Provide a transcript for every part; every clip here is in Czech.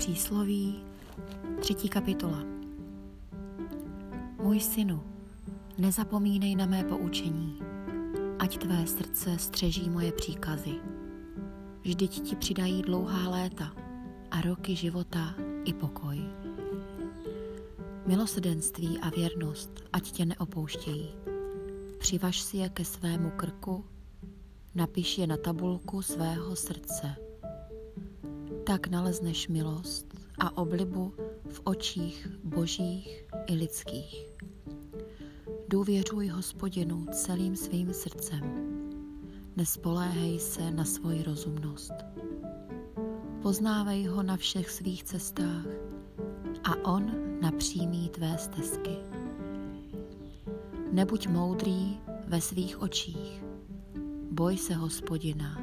Přísloví, třetí kapitola. Můj synu, nezapomínej na mé poučení, ať tvé srdce střeží moje příkazy. Vždyť ti přidají dlouhá léta a roky života i pokoj. Milosedenství a věrnost, ať tě neopouštějí. Přivaž si je ke svému krku, napiš je na tabulku svého srdce tak nalezneš milost a oblibu v očích božích i lidských. Důvěřuj hospodinu celým svým srdcem. Nespoléhej se na svoji rozumnost. Poznávej ho na všech svých cestách a on napřímí tvé stezky. Nebuď moudrý ve svých očích. Boj se hospodina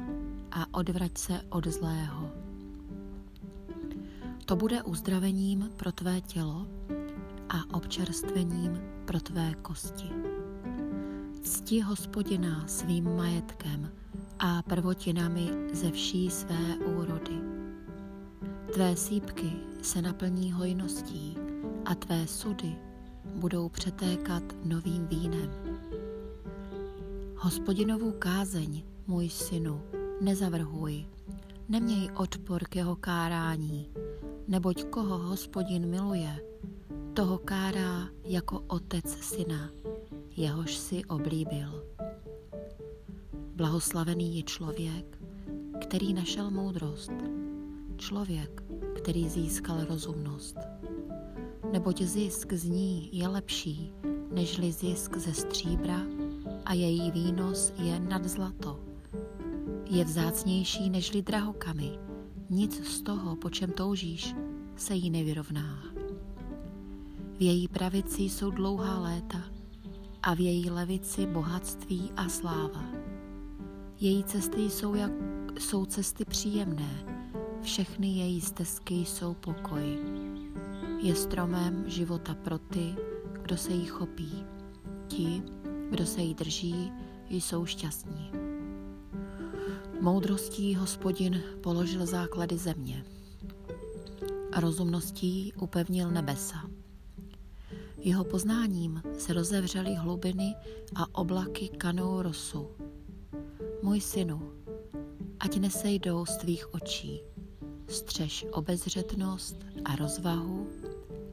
a odvrať se od zlého to bude uzdravením pro tvé tělo a občerstvením pro tvé kosti. Cti hospodina svým majetkem a prvotinami ze vší své úrody. Tvé sípky se naplní hojností a tvé sudy budou přetékat novým vínem. Hospodinovu kázeň, můj synu, nezavrhuj, neměj odpor k jeho kárání, neboť koho hospodin miluje, toho kárá jako otec syna, jehož si oblíbil. Blahoslavený je člověk, který našel moudrost, člověk, který získal rozumnost. Neboť zisk z ní je lepší, nežli zisk ze stříbra a její výnos je nad zlato. Je vzácnější nežli drahokamy, nic z toho, po čem toužíš, se jí nevyrovná. V její pravici jsou dlouhá léta a v její levici bohatství a sláva. Její cesty jsou, jak, jsou cesty příjemné, všechny její stezky jsou pokoj. Je stromem života pro ty, kdo se jí chopí. Ti, kdo se jí drží, jsou šťastní. Moudrostí hospodin položil základy země. Rozumností upevnil nebesa. Jeho poznáním se rozevřely hlubiny a oblaky kanou rosu. Můj synu, ať nesejdou z tvých očí, střež obezřetnost a rozvahu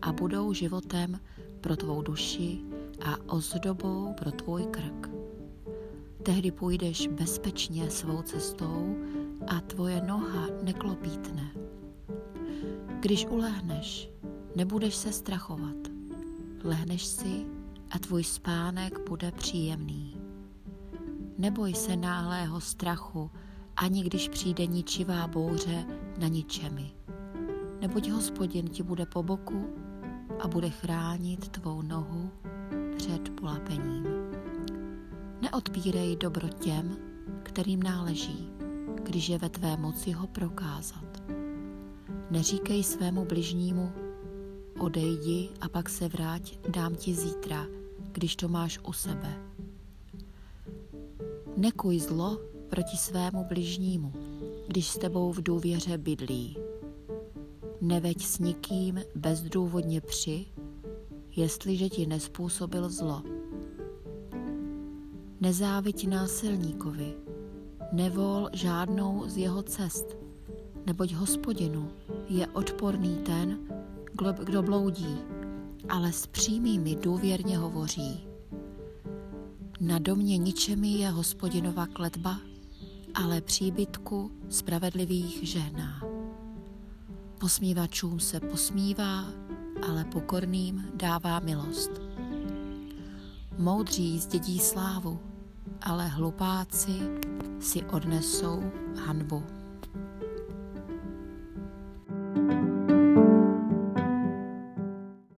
a budou životem pro tvou duši a ozdobou pro tvůj krk. Tehdy půjdeš bezpečně svou cestou a tvoje noha neklopítne. Když ulehneš, nebudeš se strachovat. Lehneš si a tvůj spánek bude příjemný. Neboj se náhlého strachu, ani když přijde ničivá bouře na ničemi. Neboť hospodin ti bude po boku a bude chránit tvou nohu před polapením. Neodpírej dobro těm, kterým náleží, když je ve tvé moci ho prokázat. Neříkej svému bližnímu, odejdi a pak se vrať, dám ti zítra, když to máš u sebe. Nekuj zlo proti svému bližnímu, když s tebou v důvěře bydlí. Neveď s nikým bezdůvodně při, jestliže ti nespůsobil zlo. Nezáviť násilníkovi, nevol žádnou z jeho cest, neboť hospodinu je odporný ten, kdo bloudí, ale s přímými důvěrně hovoří. Na domě ničemi je hospodinova kletba, ale příbytku spravedlivých žehná. Posmívačům se posmívá, ale pokorným dává milost. Moudří zdědí slávu, ale hlupáci si odnesou hanbu.